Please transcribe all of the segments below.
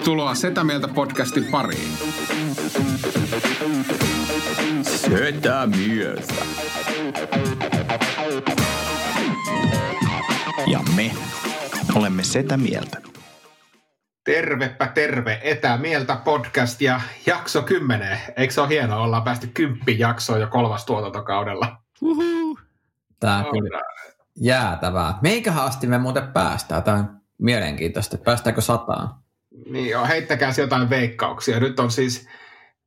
Tervetuloa Setä Mieltä podcastin pariin. Setä Mieltä. Ja me olemme Setä Mieltä. Tervepä terve, Etämieltä podcast ja jakso 10. Eikö se ole hienoa, ollaan päästy kymppi jaksoa jo kolmas tuotantokaudella. Uhuh. Tämä on kyllä jäätävää. Meikähän asti me muuten päästään? Tämä on mielenkiintoista. Päästäänkö sataan? Niin joo, heittäkää jotain veikkauksia. Nyt on siis,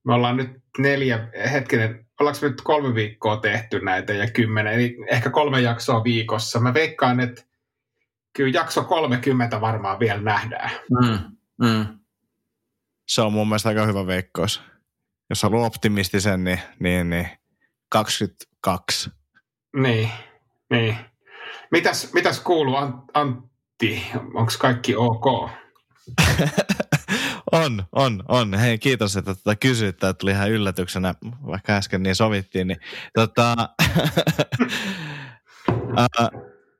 me ollaan nyt neljä, hetkinen, ollaanko me nyt kolme viikkoa tehty näitä ja kymmenen, eli ehkä kolme jaksoa viikossa. Mä veikkaan, että kyllä jakso 30 varmaan vielä nähdään. Mm, mm. Se on mun mielestä aika hyvä veikkaus. Jos haluaa optimistisen, niin, niin, niin 22. Niin, niin. Mitäs, mitäs kuuluu Antti? Onko kaikki ok? on, on, on. Hei, kiitos, että tätä kysyit. Tämä tuli ihan yllätyksenä, vaikka äsken niin sovittiin. Niin, tota,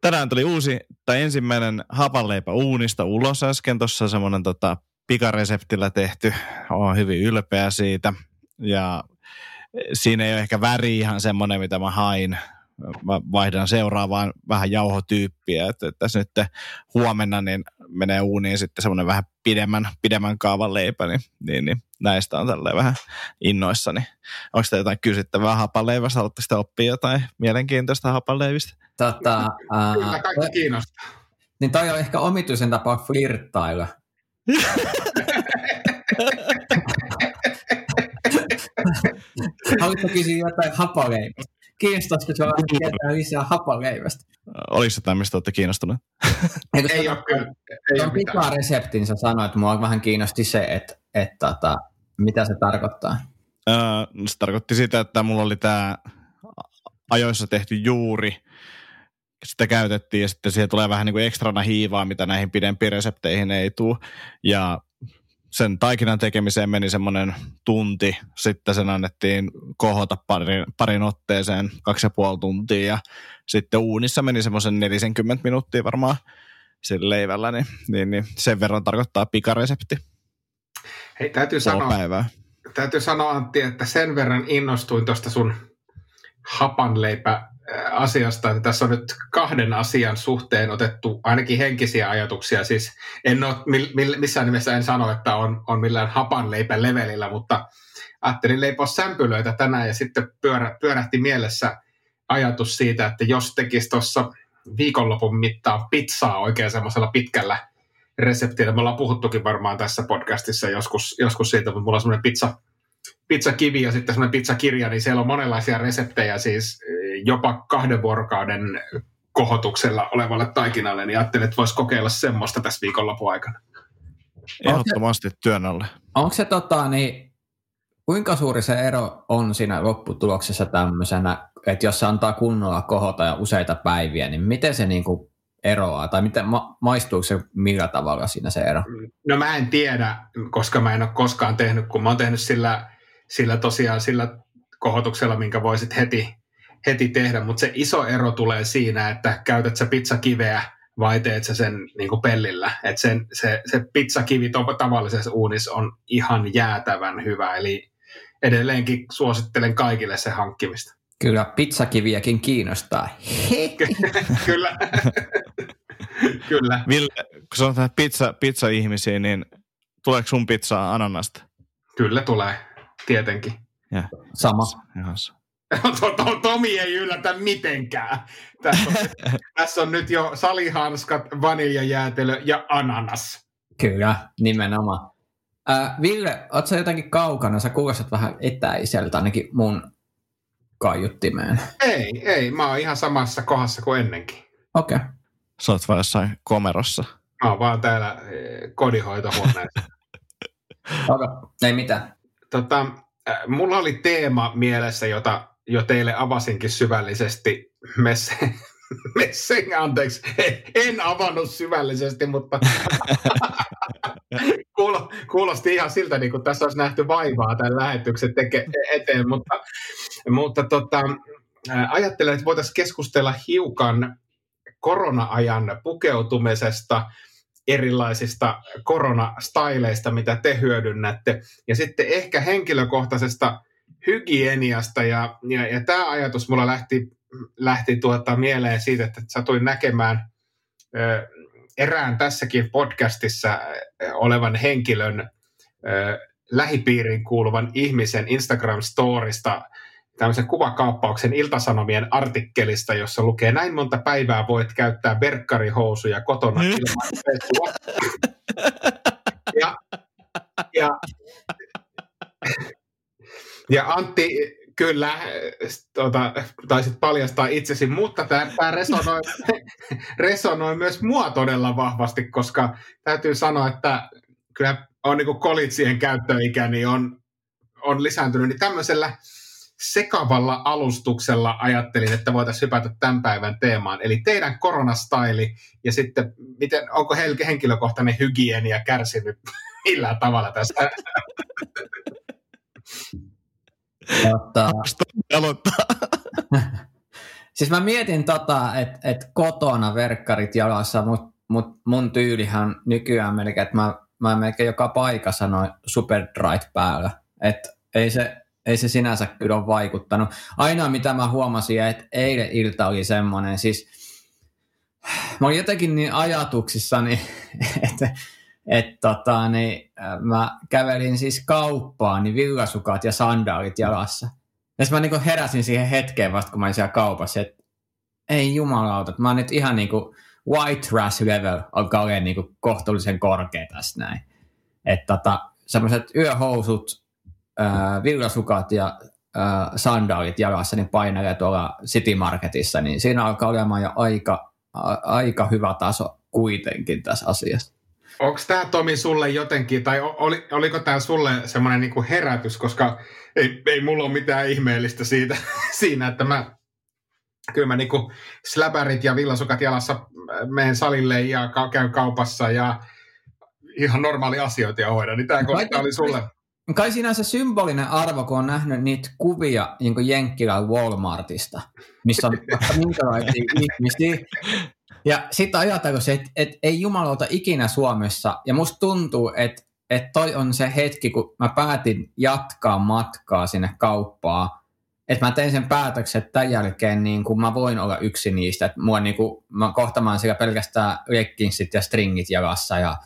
tänään tuli uusi, tai ensimmäinen hapanleipä uunista ulos äsken. Tuossa semmoinen tota, pikareseptillä tehty. Olen hyvin ylpeä siitä. Ja siinä ei ole ehkä väri ihan semmoinen, mitä mä hain mä vaihdan seuraavaan vähän jauhotyyppiä, että tässä nyt huomenna niin menee uuniin sitten semmoinen vähän pidemmän, pidemmän kaavan leipä, niin, niin, niin näistä on tälleen vähän innoissani. Onko te jotain kysyttävää hapaleivästä? Haluatte sitä oppia jotain mielenkiintoista hapaleivistä? Tota, ää, Kyllä kaikki kiinnostaa. Niin toi on ehkä omituisen tapa flirttailla. Haluatko kysyä jotain hapaleivästä? Kiinnostaisiko sinua tietää lisää hapaleivästä? Oliko se tämä, mistä olette kiinnostuneet? ei, ei ole kyllä. Ei ole pitää reseptin sä sanoit, että mua vähän kiinnosti se, että, että, että tota, mitä se tarkoittaa. Öö, se tarkoitti sitä, että mulla oli tämä ajoissa tehty juuri, sitä käytettiin ja sitten siihen tulee vähän niin kuin ekstrana hiivaa, mitä näihin pidempiin resepteihin ei tule. Ja sen taikinan tekemiseen meni semmoinen tunti, sitten sen annettiin kohota parin, parin otteeseen kaksi ja puoli tuntia ja sitten uunissa meni semmoisen 40 minuuttia varmaan sillä leivällä, niin, niin, niin sen verran tarkoittaa pikaresepti. Hei, täytyy sanoa, päivää. täytyy sanoa Antti, että sen verran innostuin tuosta sun hapanleipä asiasta, että tässä on nyt kahden asian suhteen otettu ainakin henkisiä ajatuksia. Siis en ole, missään nimessä en sano, että on, on millään hapanleipän levelillä, mutta ajattelin leipoa sämpylöitä tänään ja sitten pyörä, pyörähti mielessä ajatus siitä, että jos tekisi tuossa viikonlopun mittaan pizzaa oikein semmoisella pitkällä reseptillä. Me ollaan puhuttukin varmaan tässä podcastissa joskus, joskus siitä, mutta mulla on semmoinen pizza, pizzakivi ja sitten semmoinen pizzakirja, niin siellä on monenlaisia reseptejä, siis jopa kahden vuorokauden kohotuksella olevalle taikinalle, niin ajattelin, että voisi kokeilla semmoista tässä viikonlopun aikana. Ehdottomasti työn alle. Onko se tota, niin, kuinka suuri se ero on siinä lopputuloksessa tämmöisenä, että jos se antaa kunnolla kohota ja useita päiviä, niin miten se niinku eroaa, tai miten ma- maistuuko se millä tavalla siinä se ero? No mä en tiedä, koska mä en ole koskaan tehnyt, kun mä oon tehnyt sillä, sillä tosiaan sillä kohotuksella, minkä voisit heti heti tehdä, mutta se iso ero tulee siinä, että käytät sä pizzakiveä vai teet sä sen niin kuin pellillä. Et sen, se, se pizzakivi tavallisessa uunissa on ihan jäätävän hyvä, eli edelleenkin suosittelen kaikille se hankkimista. Kyllä, pizzakiviäkin kiinnostaa. Kyllä. Kyllä. Ville, kun sä pizza, pizza-ihmisiä, niin tuleeko sun pizzaa ananasta? Kyllä tulee, tietenkin. Ja. Sama. Ihan Tomi ei yllätä mitenkään. Tässä on, tässä on nyt jo salihanskat, vaniljajäätelö ja ananas. Kyllä, nimenomaan. Äh, Ville, oot sä jotenkin kaukana? Sä kuulostat vähän etäiseltä ainakin mun kaiuttimeen. Ei, ei. Mä oon ihan samassa kohdassa kuin ennenkin. Okei. Okay. Sä oot vaan jossain komerossa. Mä oon vaan täällä eh, kodinhoitohuoneessa. Okei, okay. ei mitään. Tota, mulla oli teema mielessä, jota jo teille avasinkin syvällisesti messe, messen, anteeksi, en avannut syvällisesti, mutta kuulosti ihan siltä, niin kuin tässä olisi nähty vaivaa tämän lähetyksen teke- eteen, mutta, mutta tota, ajattelen, että voitaisiin keskustella hiukan korona-ajan pukeutumisesta erilaisista koronastaileista, mitä te hyödynnätte. Ja sitten ehkä henkilökohtaisesta hygieniasta. Ja, ja, ja tämä ajatus mulla lähti, lähti tuota mieleen siitä, että satuin näkemään ö, erään tässäkin podcastissa olevan henkilön ö, lähipiiriin kuuluvan ihmisen Instagram-storista tämmöisen kuvakaappauksen iltasanomien artikkelista, jossa lukee näin monta päivää voit käyttää verkkarihousuja kotona ilman pesua. Ja, ja, ja Antti, kyllä, tuota, taisit paljastaa itsesi, mutta tämä resonoi, resonoi myös mua todella vahvasti, koska täytyy sanoa, että kyllä on niin kolitsien käyttöikä niin on, on lisääntynyt, niin tämmöisellä sekavalla alustuksella ajattelin, että voitaisiin hypätä tämän päivän teemaan. Eli teidän koronastaili ja sitten miten, onko henkilökohtainen hygienia kärsinyt millään tavalla tästä? Totta. siis mä mietin tota, että et kotona verkkarit jalassa, mutta mut mun tyylihän nykyään melkein, että mä, mä melkein joka paikassa noin super päällä. Että ei se, ei se sinänsä kyllä ole vaikuttanut. Ainoa mitä mä huomasin, että eilen ilta oli semmoinen, siis mä olin jotenkin niin ajatuksissani, että et tota, niin, mä kävelin siis kauppaan, niin villasukat ja sandaalit jalassa. Ja mä niin heräsin siihen hetkeen vasta, kun mä olin siellä kaupassa, että ei jumalauta, että mä oon nyt ihan niin kuin white trash level alkaa olla niin kuin kohtuullisen korkea tässä näin. Että tota, semmoiset yöhousut, äh, villasukat ja äh, sandaalit jalassa niin painelee tuolla City Marketissa, niin siinä alkaa olemaan jo aika, a, aika hyvä taso kuitenkin tässä asiassa. Onko tämä Tomi sulle jotenkin, tai oli, oliko tämä sulle semmoinen niinku herätys, koska ei, ei mulla ole mitään ihmeellistä siitä, siinä, että mä kyllä mä niinku släbärit ja villasukat jalassa menen salille ja käyn kaupassa ja ihan normaali asioita ja hoidan, niin tämä kohta oli sulle. Kai se symbolinen arvo, kun on nähnyt niitä kuvia niin Jenkkilän Walmartista, missä on minkälaisia ihmisiä. Ja sitten ajatellaan se, että, että ei jumalauta ikinä Suomessa, ja musta tuntuu, että, että toi on se hetki, kun mä päätin jatkaa matkaa sinne kauppaan, että mä tein sen päätöksen, että tämän jälkeen niin kun mä voin olla yksi niistä, että mua niin kuin, mä kohtamaan siellä pelkästään legginsit ja stringit jalassa ja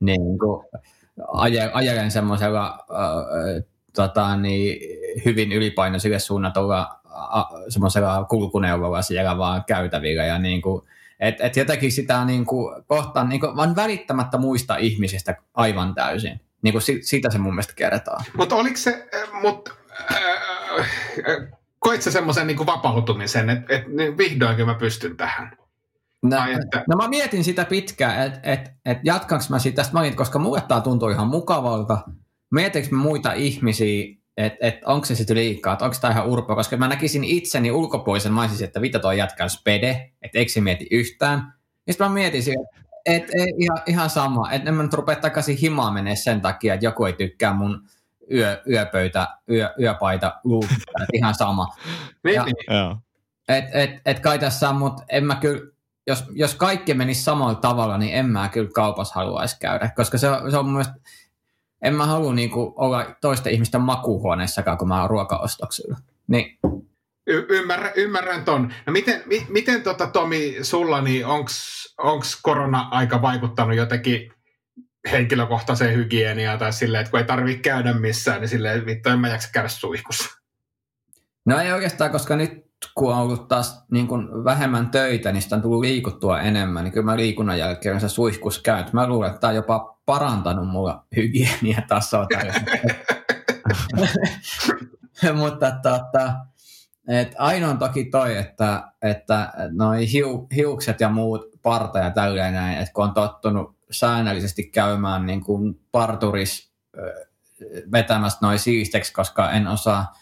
niin kuin, ajelen semmoisella äh, tota, niin, hyvin ylipainoisille suunnatulla äh, semmoisella kulkuneuvolla siellä vaan käytävillä ja niin kuin, et, et jotenkin sitä niin kuin, kohtaan niin kuin, vaan välittämättä muista ihmisistä aivan täysin. Niin kuin, siitä se mun mielestä kertaa. Mutta oliko se, mut, äh, äh, koit sä semmoisen niin vapautumisen, että et, niin vihdoinkin mä pystyn tähän? No, että... no mä mietin sitä pitkään, että et, et jatkanko mä siitä tästä koska mulle tämä tuntuu ihan mukavalta. Mietinkö mä muita ihmisiä, että et, onko se sitten liikaa, että onko tämä ihan urpo, koska mä näkisin itseni ulkopuolisen maisin, että mitä tuo jätkä on spede, että eikö se mieti yhtään. Ja sitten mä mietin että et, et, ihan, ihan sama, että en mä nyt rupea takaisin himaan menee sen takia, että joku ei tykkää mun yö, yöpöytä, yö, yöpaita luukista, että ihan sama. niin, ja, niin. Et, et, et kai tässä on, mutta en mä kyllä, jos, jos kaikki menisi samalla tavalla, niin en mä kyllä kaupassa haluaisi käydä, koska se, se on mun mielestä, en mä halua niinku olla toisten ihmisten makuuhuoneessakaan, kun mä oon ruokaostoksilla. Niin. Y- ymmärrän, ymmärrän ton. No miten, mi- miten tota, Tomi, sulla, niin onko korona-aika vaikuttanut jotenkin henkilökohtaiseen hygieniaan tai silleen, että kun ei tarvitse käydä missään, niin silleen, vittu en mä jaksa käydä suihkussa. No ei oikeastaan, koska nyt kun on ollut taas niin kuin vähemmän töitä, niin sitä on tullut liikuttua enemmän, niin kyllä mä liikunnan jälkeen se suihkus käyn. Mä luulen, että tämä on jopa parantanut mulla hygieniatasoa. Mutta tota, et ainoa on toki toi, että, että noi hiu, hiukset ja muut parta ja tälleen näin, että kun on tottunut säännöllisesti käymään niin kuin parturis vetämässä noin siisteksi, koska en osaa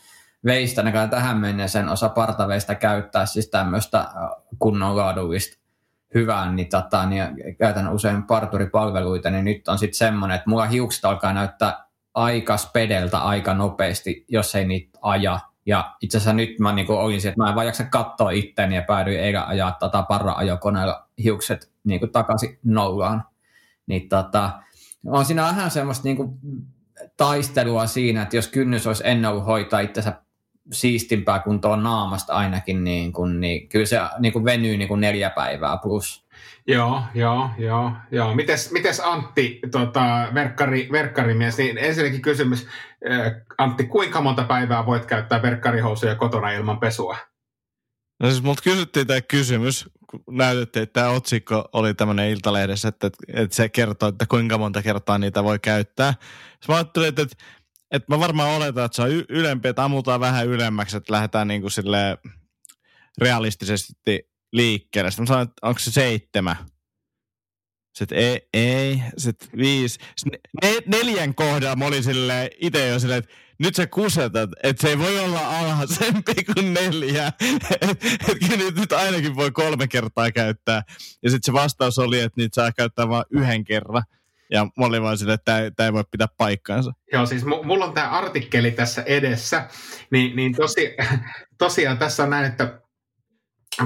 veistä, ainakaan tähän mennessä en osaa partaveista käyttää siis tämmöistä kunnon laadullista hyvää, niin, tota, niin käytän usein parturipalveluita, niin nyt on sitten semmoinen, että mulla hiukset alkaa näyttää aika spedeltä aika nopeasti, jos ei niitä aja. Ja itse asiassa nyt mä niin olisin, että mä en vaan jaksa katsoa itteeni ja päädyin eikä ajaa tätä parra-ajokoneella hiukset niin takaisin nollaan. niin tota, on siinä vähän semmoista niin kuin taistelua siinä, että jos kynnys olisi ennen ollut hoitaa itsensä siistimpää kuntoon naamasta ainakin, niin, kuin, niin kyllä se niin kuin venyy niin kuin neljä päivää plus. Joo, joo, joo. joo. Mites, mites Antti, tota, verkkari, verkkarimies, niin ensinnäkin kysymys, äh, Antti, kuinka monta päivää voit käyttää verkkarihousuja kotona ilman pesua? No siis multa kysyttiin tämä kysymys, kun näytettiin, että tämä otsikko oli tämmöinen iltalehdessä, että, että se kertoo, että kuinka monta kertaa niitä voi käyttää. Sitten mä ajattelin, että, että, että mä varmaan oletan, että se on ylempi, että ammutaan vähän ylemmäksi, että lähdetään niin kuin sille realistisesti liikkeelle. Sitten mä sanoin, että onko se seitsemän? Sitten ei, ei. Sitten viisi. Sitten ne, neljän kohdalla mä olin itse jo silleen, että nyt sä kusetat, että se ei voi olla alhaisempi kuin neljä. nyt, nyt ainakin voi kolme kertaa käyttää. Ja sitten se vastaus oli, että niitä saa käyttää vain yhden kerran. Ja mä olin vaan silleen, että tämä ei voi pitää paikkaansa. Joo, siis mulla on tämä artikkeli tässä edessä, niin, niin tosi, tosiaan tässä on näin, että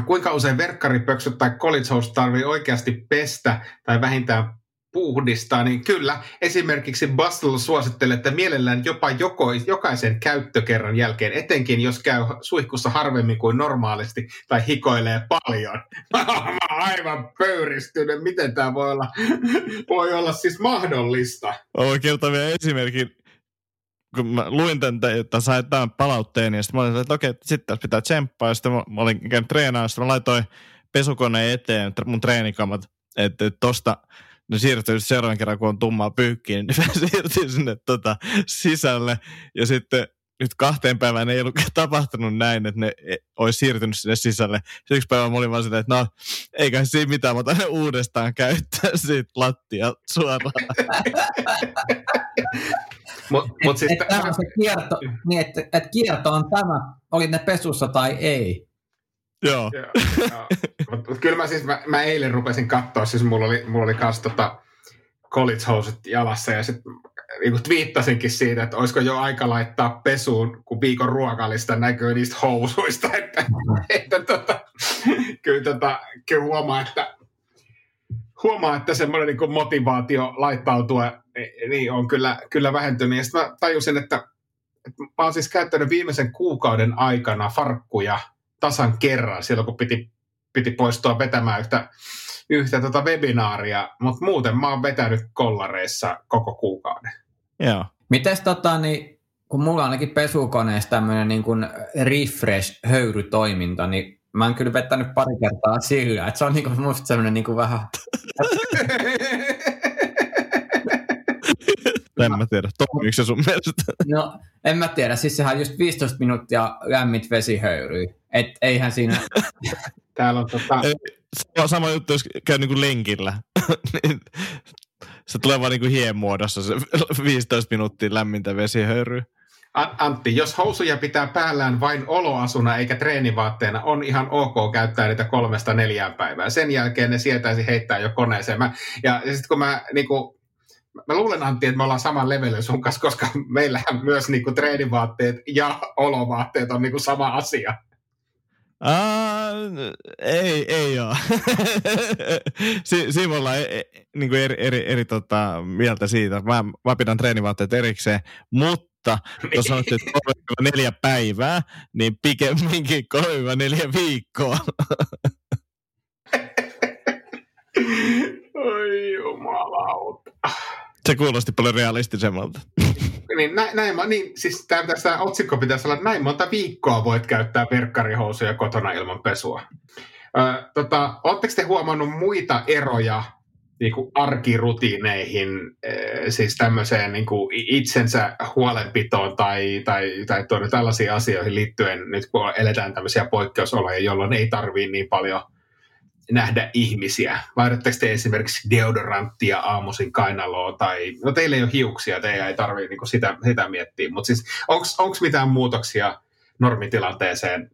kuinka usein verkkaripöksyt tai college host tarvii oikeasti pestä tai vähintään puhdistaa, niin kyllä esimerkiksi Bustle suosittelee, että mielellään jopa joko, jokaisen käyttökerran jälkeen, etenkin jos käy suihkussa harvemmin kuin normaalisti tai hikoilee paljon. Mä aivan pöyristynyt, miten tämä voi olla, voi olla siis mahdollista. Olen vielä esimerkin kun mä luin tämän, että sain tämän palautteen, ja sitten mä olin että okei, sitten tässä pitää tsemppaa, ja sitten mä, mä olin käynyt treenaamaan, sitten mä laitoin pesukoneen eteen mun treenikamat, että tosta ne siirtyy seuraavan kerran, kun on tummaa pyykkiin, niin mä siirtyin sinne tota, sisälle, ja sitten nyt kahteen päivään ei ollut tapahtunut näin, että ne e, olisi siirtynyt sinne sisälle. Siksi päivä mä olin vaan sitä, että no, eikä siinä mitään, mä otan ne uudestaan käyttää siitä lattia suoraan. Mut, mut siis et, et tämä se kierto, niin että et kierto on tämä, oli ne pesussa tai ei. Joo. joo, joo. Mut, kyllä mä siis, mä, mä eilen rupesin katsoa, siis mulla oli, mulla oli kans tota college housut jalassa ja sitten niin twiittasinkin siitä, että olisiko jo aika laittaa pesuun, kun viikon ruokalista näkyy niistä housuista, että, että tota, kyllä, tota, kyllä huomaa, että huomaa, että semmoinen niin motivaatio laittautua niin on kyllä, kyllä vähentynyt. Ja sitten mä tajusin, että, että mä oon siis käyttänyt viimeisen kuukauden aikana farkkuja tasan kerran, silloin kun piti, piti poistua vetämään yhtä, yhtä tota webinaaria, mutta muuten mä oon vetänyt kollareissa koko kuukauden. Joo. Mites tota, niin, kun mulla on ainakin pesukoneessa tämmöinen niin kuin refresh-höyrytoiminta, niin mä oon kyllä vettänyt pari kertaa sillä, että se on niinku musta semmoinen niinku vähän... en mä tiedä, toimiiko se sun mielestä? No, en mä tiedä, siis sehän just 15 minuuttia lämmit vesihöyryy, et eihän siinä... Täällä on tota... Sama, sama juttu, jos käy niinku lenkillä. Niin se tulee vaan niinku hien muodossa se 15 minuuttia lämmintä vesihöyryä. Antti, jos housuja pitää päällään vain oloasuna eikä treenivaatteena, on ihan ok käyttää niitä kolmesta neljään päivää. Sen jälkeen ne sietäisi heittää jo koneeseen. Mä, ja, ja sitten kun mä niinku, mä luulen Antti, että me ollaan saman levelin sun kanssa, koska meillähän myös niinku treenivaatteet ja olovaatteet on niinku sama asia. Uh, ei, ei ole. si- siinä ollaan e- e- niin kuin eri, eri, eri tota, mieltä siitä. Mä, mä pidän treenivaatteet erikseen, mutta jos sanottiin, että neljä päivää, niin pikemminkin 3-4 viikkoa. Oi jumalauta. Se kuulosti paljon realistisemmalta. niin, näin, näin, niin siis tämä, tässä otsikko pitäisi olla, että näin monta viikkoa voit käyttää verkkarihousuja kotona ilman pesua. Ö, tota, Oletteko te huomannut muita eroja niin kuin arkirutiineihin, siis tämmöiseen niin kuin itsensä huolenpitoon tai, tai, tai tuonne tällaisiin asioihin liittyen, nyt kun eletään tämmöisiä poikkeusoloja, jolloin ei tarvii niin paljon – nähdä ihmisiä? Vaihdatteko te esimerkiksi deodoranttia aamuisin kainaloa tai, no teillä ei ole hiuksia, teidän ei tarvitse niin sitä, sitä miettiä, mutta siis onko mitään muutoksia normitilanteeseen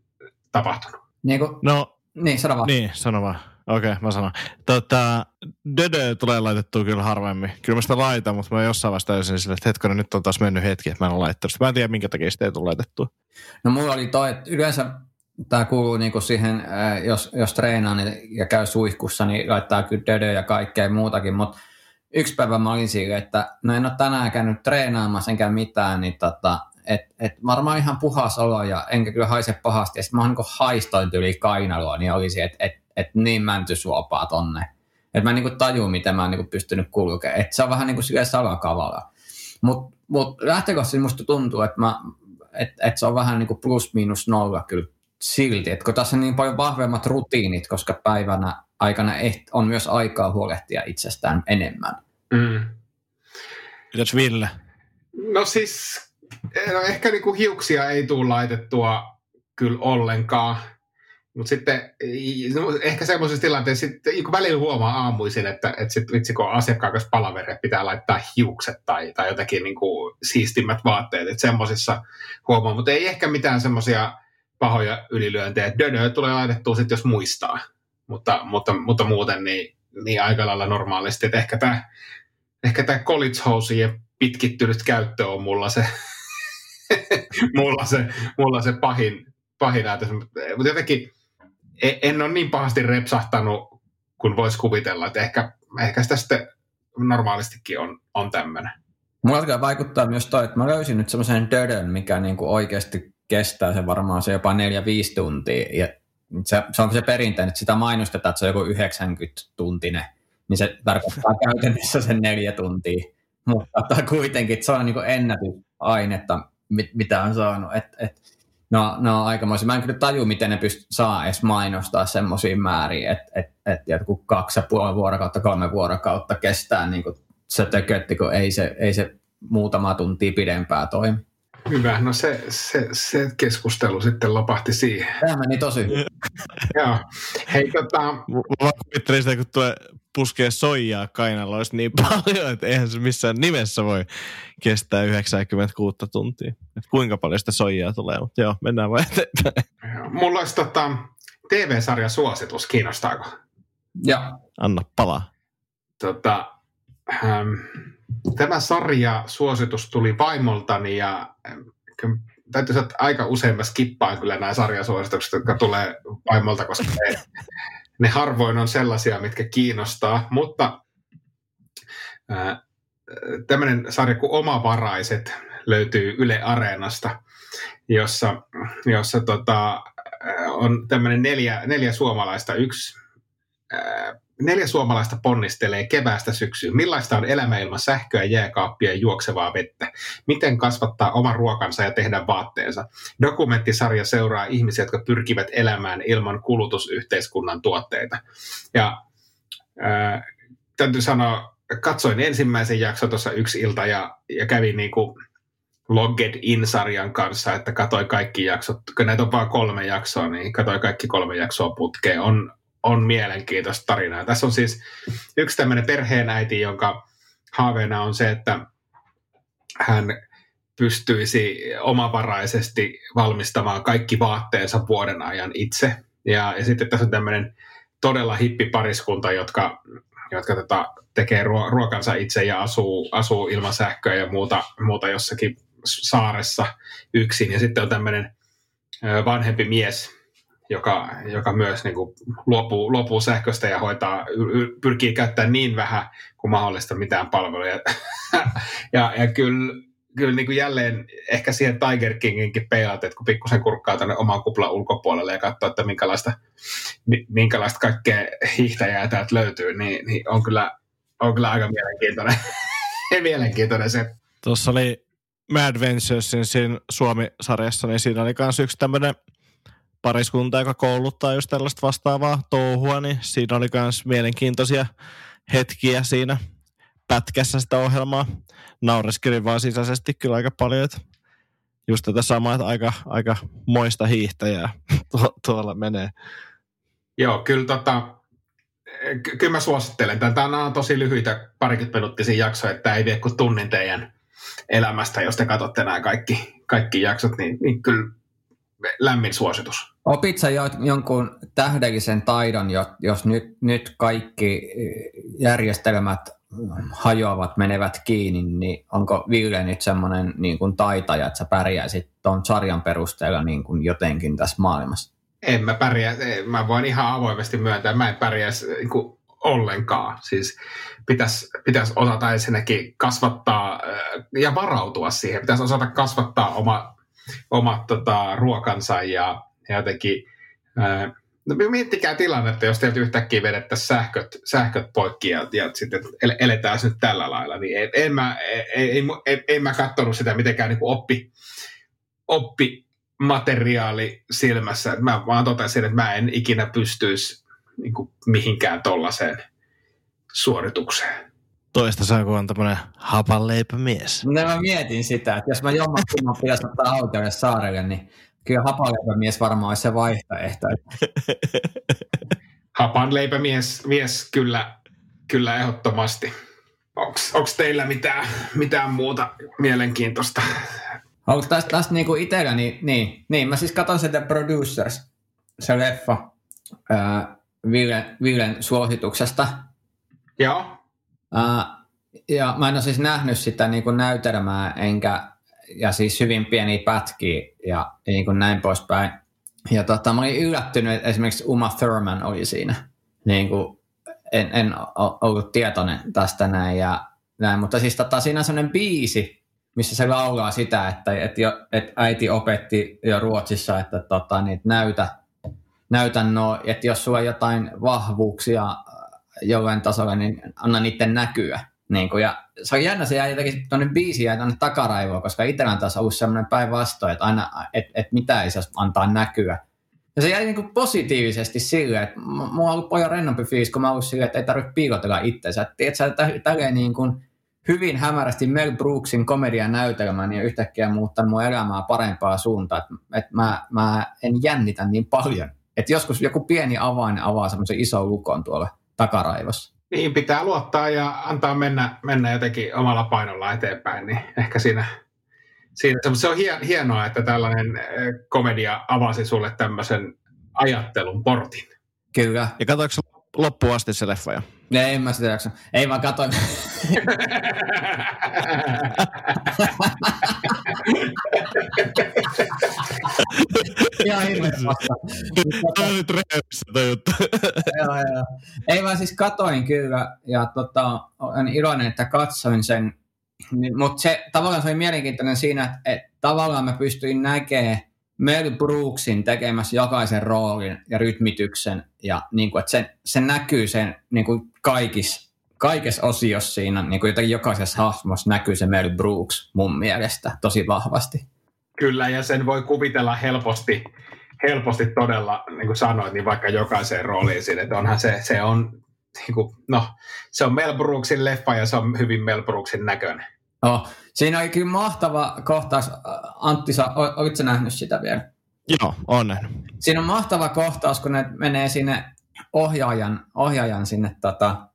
tapahtunut? Niin kuin, no, niin, sano vaan. Niin, sano vaan. Okei, okay, mä sanon. Tota, Dödö tulee laitettua kyllä harvemmin. Kyllä mä sitä laitan, mutta mä jossain vaiheessa täysin sille, että hetkinen, nyt on taas mennyt hetki, että mä en ole laittanut. Mä en tiedä, minkä takia sitä ei tule laitettua. No mulla oli toi, että yleensä tämä kuuluu niinku siihen, jos, jos treenaa niin, ja käy suihkussa, niin laittaa kyllä dödö ja kaikkea muutakin, mutta yksi päivä mä olin siinä, että no en ole tänään käynyt treenaamassa enkä mitään, niin tota, et, et varmaan ihan puhas olo ja enkä kyllä haise pahasti. Ja sitten mä niin haistoin tyyli kainaloa, niin olisi, että et, et niin mäntysuopaa tonne. Että mä en niin taju, miten mä oon niin pystynyt kulkemaan. Että se on vähän niin kuin sillä salakavalla. Mutta mut lähtökohtaisesti musta tuntuu, että et, et se on vähän niin kuin plus miinus nolla kyllä silti. Että kun tässä on niin paljon vahvemmat rutiinit, koska päivänä aikana on myös aikaa huolehtia itsestään enemmän. Mm. Mitäs Ville? No siis, no ehkä niinku hiuksia ei tule laitettua kyllä ollenkaan. Mutta sitten no ehkä semmoisessa tilanteessa, sitten, kun välillä huomaa aamuisin, että, että sit, vitsi kun asiakkaan kanssa palavere, pitää laittaa hiukset tai, tai jotenkin niin kuin siistimmät vaatteet, että semmoisissa huomaa, mutta ei ehkä mitään semmoisia pahoja ylilyöntejä. Dönö tulee laitettua sitten, jos muistaa, mutta, mutta, mutta muuten niin, niin aika lailla normaalisti, että ehkä tämä ehkä tämä college housien pitkittynyt käyttö on mulla se, mulla se, mulla se pahin, pahin ajatus. Mutta jotenkin E, en ole niin pahasti repsahtanut kuin voisi kuvitella, että ehkä, ehkä sitä sitten normaalistikin on, on tämmöinen. Mulla vaikuttaa myös toi, että mä löysin nyt semmoisen dödön, mikä niinku oikeasti kestää se varmaan se jopa 4-5 tuntia. Ja se, se on se perinteinen, että sitä mainostetaan, että se on joku 90-tuntinen, niin se tarkoittaa käytännössä sen neljä tuntia. Mutta kuitenkin että se on niinku ennätysainetta, mit, mitä on saanut. Et, et, No, no aikamoisia. Mä en kyllä taju, miten ne pyst- saa edes mainostaa semmoisiin määriin, että et, et joku kaksi ja puoli vuorokautta, kolme vuorokautta kestää niin kuin se tökötti, kun ei se, ei se muutama tuntia pidempää toimi. Hyvä, no se, se, se keskustelu sitten lopahti siihen. Tämä meni tosi hyvin. Joo. Hei, tota... Mä kuvittelin sitä, kun tulee puskee soijaa kainaloista niin paljon, että eihän se missään nimessä voi kestää 96 tuntia. Et kuinka paljon sitä soijaa tulee, mutta joo, mennään vaan eteenpäin. Mulla olisi tota, TV-sarja suositus, kiinnostaako? Joo. Anna palaa. Tota, ähm, tämä sarja suositus tuli vaimoltani ja täytyy sanoa, että aika usein mä skippaan kyllä nämä sarjasuositukset, jotka tulee vaimolta, koska ne, ne harvoin on sellaisia, mitkä kiinnostaa, mutta tämmöinen sarja kuin Omavaraiset löytyy Yle Areenasta, jossa, jossa tota, on tämmöinen neljä, neljä suomalaista, yksi neljä suomalaista ponnistelee keväästä syksyyn. Millaista on elämä ilman sähköä, jääkaappia ja juoksevaa vettä? Miten kasvattaa oman ruokansa ja tehdä vaatteensa? Dokumenttisarja seuraa ihmisiä, jotka pyrkivät elämään ilman kulutusyhteiskunnan tuotteita. Ja äh, täytyy sanoa, katsoin ensimmäisen jakson tuossa yksi ilta ja, ja kävin niin kuin Logged In-sarjan kanssa, että katsoin kaikki jaksot, kun näitä on vain kolme jaksoa, niin katsoin kaikki kolme jaksoa putkeen. On, on mielenkiintoista tarinaa. Tässä on siis yksi tämmöinen perheenäiti, jonka haaveena on se, että hän pystyisi omavaraisesti valmistamaan kaikki vaatteensa vuoden ajan itse. Ja, ja sitten tässä on tämmöinen todella hippi pariskunta, jotka, jotka tota, tekee ruokansa itse ja asuu, asuu ilman sähköä ja muuta, muuta jossakin saaressa yksin. Ja sitten on tämmöinen vanhempi mies, joka, joka myös niin kuin luopuu, luopuu sähköstä ja hoitaa, pyrkii käyttämään niin vähän kuin mahdollista mitään palveluja. ja, ja kyllä, kyllä niin kuin jälleen ehkä siihen Tiger Kinginkin peilat, että kun pikkusen kurkkaa tänne oman kuplan ulkopuolelle ja katsoo, että minkälaista, minkälaista kaikkea hiihtäjää täältä löytyy, niin, niin on, kyllä, on kyllä aika mielenkiintoinen, mielenkiintoinen se. Tuossa oli Mad Venturesin siinä Suomi-sarjassa, niin siinä oli myös yksi tämmöinen pariskunta, joka kouluttaa just tällaista vastaavaa touhua, niin siinä oli myös mielenkiintoisia hetkiä siinä pätkässä sitä ohjelmaa. Naureskelin vaan sisäisesti kyllä aika paljon, että just tätä samaa, että aika, aika moista hiihtäjää tuolla menee. Joo, kyllä tota, ky- kyllä mä suosittelen. Tämä on tosi lyhyitä parikymmentä minuuttisia jaksoja, että ei vie kuin tunnin teidän elämästä, jos te katsotte nämä kaikki, kaikki jaksot, niin, niin kyllä lämmin suositus. Opit sä jonkun tähdellisen taidon, jos nyt, nyt kaikki järjestelmät hajoavat, menevät kiinni, niin onko Ville nyt semmoinen niin kuin taitaja, että sä pärjäisit tuon sarjan perusteella niin kuin jotenkin tässä maailmassa? En mä pärjää, mä voin ihan avoimesti myöntää, mä en pärjää niin kuin ollenkaan. Siis pitäisi, pitäisi osata ensinnäkin kasvattaa ja varautua siihen. Pitäisi osata kasvattaa oma, omat tota, ruokansa ja, ja jotenkin... Ää, No miettikää tilannetta, jos teiltä yhtäkkiä vedettäisiin sähköt, sähköt poikki ja, ja sitten eletään nyt tällä lailla, niin en, en mä, en, en, en mä katsonut sitä mitenkään niin oppi, oppi materiaali silmässä. Mä vaan totesin, että mä en ikinä pystyisi niin kuin mihinkään tollaiseen suoritukseen. Toista saa, kun on tämmöinen hapanleipämies. No mä mietin sitä, että jos mä jommatkumman pitäisi ottaa autolle saarelle, niin kyllä hapanleipämies varmaan olisi se vaihtoehto. hapanleipämies mies kyllä, kyllä ehdottomasti. Onko teillä mitään, mitään muuta mielenkiintoista? Onko tästä, tästä niinku itsellä, niin, niin, niin, mä siis katson sitä Producers, se leffa, ää, Villen, Villen suosituksesta. Joo. Ää, ja mä en ole siis nähnyt sitä niin kuin näytelmää, enkä, ja siis hyvin pieniä pätkiä ja niin kuin näin poispäin. Ja tota, mä olin yllättynyt, että esimerkiksi Uma Thurman oli siinä. Niin kuin, en, en ollut tietoinen tästä näin, ja näin. mutta siis tota, siinä on sellainen biisi, missä se laulaa sitä, että, että, jo, että äiti opetti jo Ruotsissa, että, tota, niin, näytä, näytä no, että jos sulla on jotain vahvuuksia jollain tasolla, niin anna niiden näkyä. Niin kuin, ja se on jännä, se jää jotenkin tuonne biisiin ja tuonne takaraivoon, koska itsellä taas ollut sellainen päinvastoin, että aina, et, et mitä ei saisi antaa näkyä. Ja se jäi niin kuin positiivisesti sille, että mulla on ollut paljon rennompi fiilis, kun mä ollut sille, että ei tarvitse piilotella. Että tiedätkö, tälleen niin kuin hyvin hämärästi Mel Brooksin komedian ja yhtäkkiä muuttanut mun elämää parempaa suuntaan. Että, että mä, mä en jännitä niin paljon. Että joskus joku pieni avain avaa semmoisen ison lukon tuolla takaraivossa. Niin, pitää luottaa ja antaa mennä, mennä jotenkin omalla painolla eteenpäin, niin ehkä siinä, siinä se on hienoa, että tällainen eh, komedia avasi sulle tämmöisen ajattelun portin. Kyllä. Ja katsoinko loppuun asti se leffa jo? Ei, en mä sitä jaksa. Ei vaan katoin. Ihan hirveän vasta. Tämä on nyt rehellissä toi juttu. joo, joo. Ei vaan siis katoin kyllä ja tota, olen iloinen, että katsoin sen. Mutta se tavallaan se oli mielenkiintoinen siinä, että, että tavallaan mä pystyin näkemään Mel Brooksin tekemässä jokaisen roolin ja rytmityksen ja niin kuin, että se, se näkyy sen niin kuin kaikissa, kaikissa osiossa siinä, niin kuin jotenkin jokaisessa hahmossa näkyy se Mel Brooks mun mielestä tosi vahvasti. Kyllä, ja sen voi kuvitella helposti, helposti todella, niin kuin sanoit, niin vaikka jokaiseen rooliin siinä, että onhan se, se on, niin kuin, no, se on Mel Brooksin leffa ja se on hyvin Mel Brooksin näköinen. Oh, siinä oli kyllä mahtava kohtaus. Antti, sä, olitko nähnyt sitä vielä? Joo, on nähnyt. Siinä on mahtava kohtaus, kun ne menee sinne ohjaajan, ohjaajan sinne tota,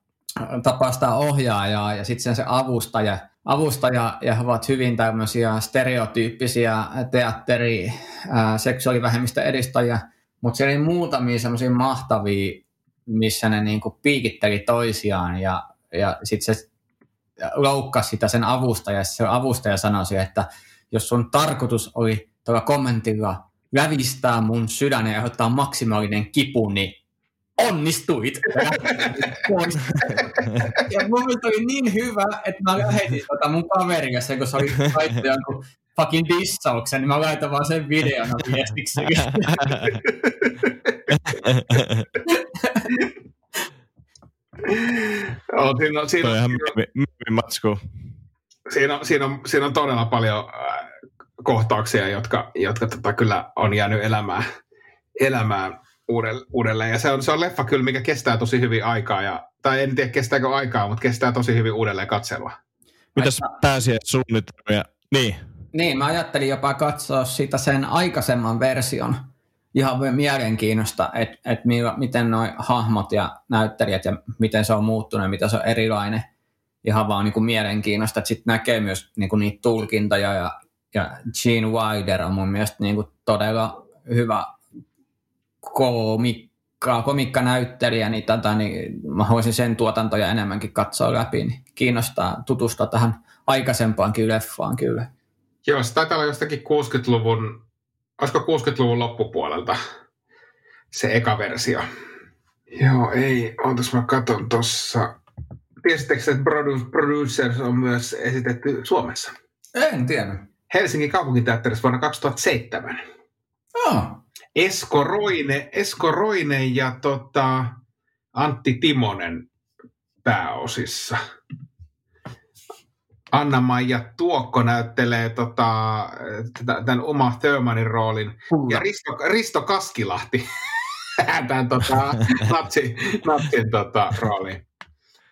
tapaa sitä ohjaajaa ja sitten se avustaja, avustaja ja he ovat hyvin tämmöisiä stereotyyppisiä teatteri, ää, seksuaalivähemmistä edistäjiä, mutta siellä oli muutamia semmoisia mahtavia, missä ne niinku piikitteli toisiaan ja, ja sitten se loukkasi sitä sen avustaja. Se avustaja sanoi, että jos sun tarkoitus oli tuolla kommentilla lävistää mun sydän ja ottaa maksimaalinen kipu, niin onnistuit. ja mun mielestä oli niin hyvä, että mä lähetin tota mun kaverille sen, kun se oli laittanut jonkun fucking dissauksen, niin mä laitan vaan sen videon viestiksi. Joo, siinä, on, siinä, on, ihan matsku. Siinä, on, siinä, on, siinä on todella paljon äh, kohtauksia, jotka, jotka tota, kyllä on jäänyt elämään, elämään uudelleen. Ja se on, se on leffa kyllä, mikä kestää tosi hyvin aikaa. Ja, tai en tiedä kestääkö aikaa, mutta kestää tosi hyvin uudelleen katselua. Mitäs suunnitelmia? Niin. Niin, mä ajattelin jopa katsoa sitä sen aikaisemman version – ihan mielenkiinnosta, että et miten nuo hahmot ja näyttelijät ja miten se on muuttunut ja miten se on erilainen. Ihan vaan niin kuin mielenkiinnosta, että sitten näkee myös niin kuin niitä tulkintoja ja, ja Gene Wilder on mun mielestä niin kuin todella hyvä komikka, komikkanäyttelijä, niin, tota, niin mä voisin sen tuotantoja enemmänkin katsoa läpi, niin kiinnostaa tutustua tähän aikaisempaankin leffaan kyllä. Joo, se taitaa olla jostakin 60-luvun olisiko 60-luvun loppupuolelta se eka versio. Joo, ei. Ootas mä katon tossa. Tiesittekö, että Producers on myös esitetty Suomessa? En tiedä. Helsingin kaupunginteatterissa vuonna 2007. Oh. Esko Roine, Esko Roine ja tota, Antti Timonen pääosissa. Anna-Maija Tuokko näyttelee tota, tämän Uma Thurmanin roolin. Kyllä. Ja Risto, Risto Kaskilahti tämän tota, natsi, natsin tota, rooliin.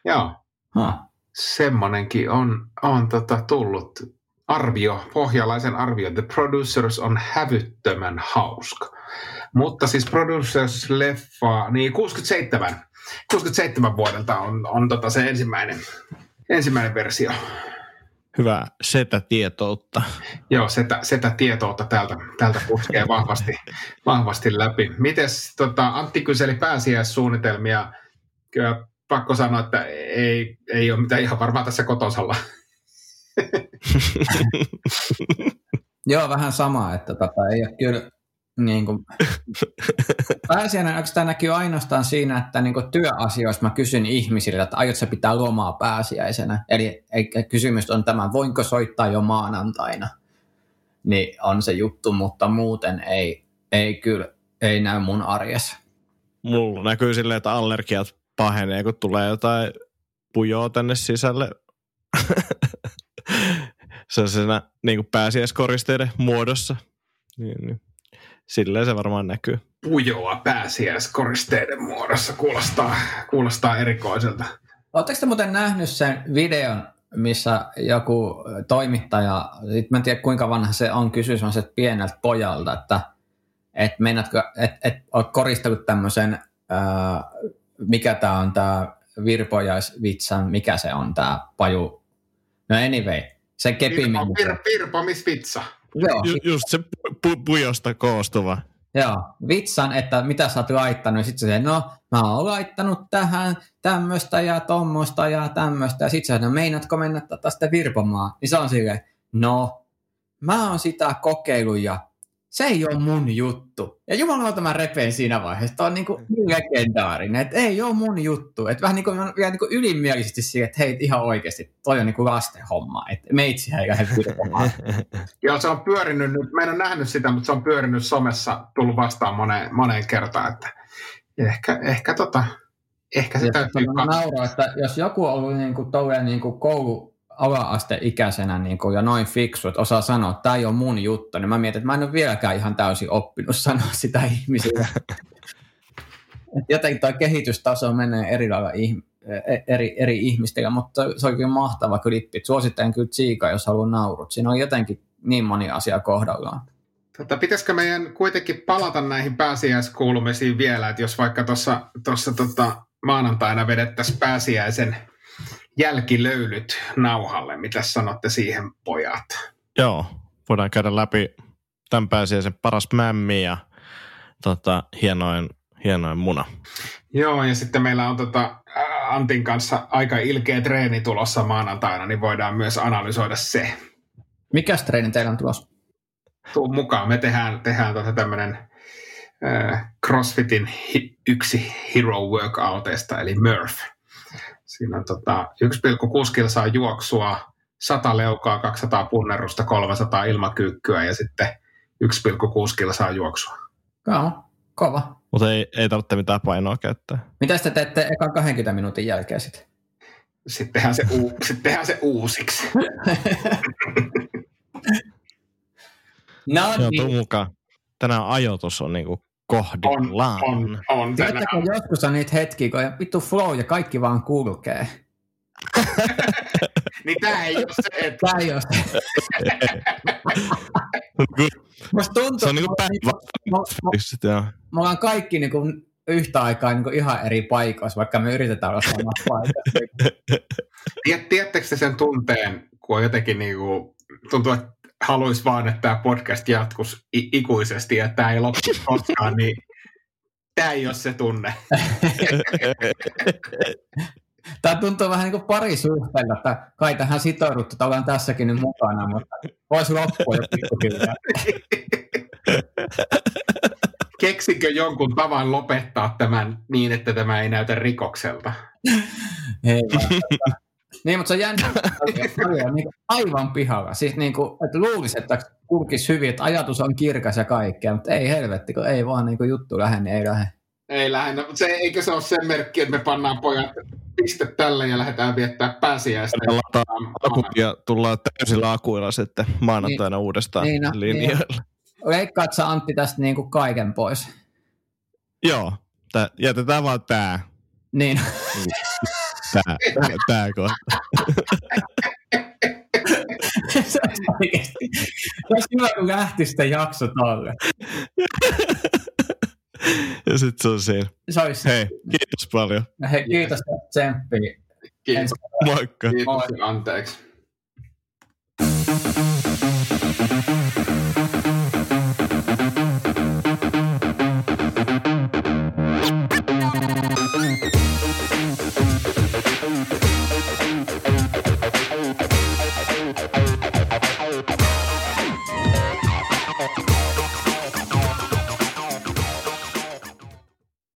Joo. Huh. Semmonenkin on, on tota, tullut arvio, pohjalaisen arvio. The Producers on hävyttömän hauska. Mutta siis Producers-leffa, niin 67, 67 vuodelta on, on tota se ensimmäinen, ensimmäinen versio. Hyvä setä-tietoutta. Joo, setä, setä-tietoutta täältä, täältä puskee vahvasti, vahvasti läpi. Mites tota, Antti kyseli pääsiäissuunnitelmia. Kyllä pakko sanoa, että ei, ei ole mitään ihan varmaa tässä kotosalla. Joo, vähän sama, että tota, ei ole kyllä niin kuin, pääsiäinen oikeastaan näkyy ainoastaan siinä, että niin kuin työasioissa mä kysyn ihmisille, että aiotko pitää lomaa pääsiäisenä. Eli kysymys on tämä, voinko soittaa jo maanantaina. Niin on se juttu, mutta muuten ei, ei kyllä, ei näy mun arjessa. Mulla näkyy silleen, että allergiat pahenee, kun tulee jotain pujoa tänne sisälle. Sellaisena niin kuin pääsiäiskoristeiden muodossa. Niin, niin silleen se varmaan näkyy. Pujoa pääsiäiskoristeiden muodossa kuulostaa, kuulostaa erikoiselta. Oletteko te muuten nähnyt sen videon, missä joku toimittaja, sit mä en tiedä kuinka vanha se on, kysyy semmoiset pieneltä pojalta, että et meinaatko, et, et oot koristellut tämmöisen, ää, mikä tämä on tämä virpojaisvitsan, mikä se on tämä paju, no anyway, se kepi Virpo, vir, virpomisvitsa. Joo. Ju, just se pu- pujosta koostuva. Joo, vitsan, että mitä sä oot laittanut, ja sitten se, no mä oon laittanut tähän tämmöistä ja tommoista ja tämmöistä, ja sitten se, no meinaatko mennä tästä virpomaan? Niin se on silleen, no mä oon sitä kokeillut ja se ei ole mun juttu. Ja jumalauta mä repeen siinä vaiheessa. Tämä on niin kuin niin legendaarinen, että ei ole mun juttu. Että vähän niin kuin, vielä niin kuin ylimielisesti siihen, että hei ihan oikeasti, toi on niin kuin lasten homma. Että meitsi ei lähde Joo, se on pyörinyt nyt, mä en ole nähnyt sitä, mutta se on pyörinyt somessa, tullut vastaan moneen, moneen kertaan. Että ehkä, ehkä, tota, ehkä se ja täytyy... Nauraa, että jos joku on ollut niin kuin, niin kuin koulu ala-asteikäisenä niin kuin, ja noin fiksu, että osaa sanoa, että tämä ei ole mun juttu, niin mä mietin, että mä en ole vieläkään ihan täysin oppinut sanoa sitä ihmisille. Jotenkin tuo kehitystaso menee eri lailla e- eri, eri ihmisten, mutta se on kyllä mahtava klippi. Suosittelen kyllä Tsiika, jos haluaa naurut. Siinä on jotenkin niin moni asia kohdallaan. Tota, pitäisikö meidän kuitenkin palata näihin pääsiäiskuulumisiin vielä, että jos vaikka tuossa tota, maanantaina vedettäisiin pääsiäisen – jälkilöylyt nauhalle. Mitä sanotte siihen, pojat? Joo, voidaan käydä läpi tämän pääsiäisen paras mämmi ja tota, hienoin, hienoin muna. Joo, ja sitten meillä on tota, Antin kanssa aika ilkeä treeni tulossa maanantaina, niin voidaan myös analysoida se. Mikä treeni teillä on tulossa? Tuu mukaan. Me tehdään, tehdään tota tämmöinen äh, CrossFitin hi, yksi hero workouteista, eli Murph Siinä on tota 1,6 kilsaa juoksua, 100 leukaa, 200 punnerusta, 300 ilmakyykkyä ja sitten 1,6 kilsaa juoksua. Joo, kova. Mutta ei, ei tarvitse mitään painoa käyttää. Mitä te teette ekan 20 minuutin jälkeen sitten? Sittenhän se, u- sittenhän se uusiksi. no, Joo, niin. mukaan. Tänään ajoitus on niinku kohdillaan. On, on, on Tiedättekö, joskus on niitä hetkiä, kun vittu flow ja kaikki vaan kulkee. niin tää ei ole se, että... Tää ei ole se. Musta tuntuu, se on niinku päivä. Me ollaan kaikki niinku yhtä aikaa niinku ihan eri paikoissa, vaikka me yritetään olla samassa paikassa. Tiedättekö sen tunteen, kun on jotenkin niinku, tuntuu, että haluaisi vaan, että tämä podcast jatkuisi ikuisesti ja tämä ei loppu koskaan, niin tämä ei ole se tunne. Tämä tuntuu vähän niin kuin parisuhteella, että kai tähän sitouduttu, että ollaan tässäkin nyt mukana, mutta voisi loppua jo pikkuhiljaa. keksikö jonkun tavan lopettaa tämän niin, että tämä ei näytä rikokselta? Ei Niin, mutta se on jännä. niin aivan pihalla. Siis niin kuin, että luulisi, että kulkisi hyvin, että ajatus on kirkas ja kaikkea, mutta ei helvetti, kun ei vaan niin kuin juttu lähde, niin ei lähde. Ei lähde. No, se, eikö se ole se merkki, että me pannaan pojat piste tälle ja lähdetään viettää pääsiäistä. ja tullaan täysillä akuilla sitten maanantaina niin, uudestaan niin, no, linjoilla. Niin. Leikkaat sä Antti tästä niin kuin kaiken pois? Joo, tää, jätetään vaan tää. Niin. Tää, tää, tää kohta. se olisi hyvä, kun lähti sitten jakso tolle. ja sitten se on siinä. Se olisi. Hei, kiitos paljon. Hei, kiitos tsemppiä. Kiitos. Moikka. Kiitos ja anteeksi.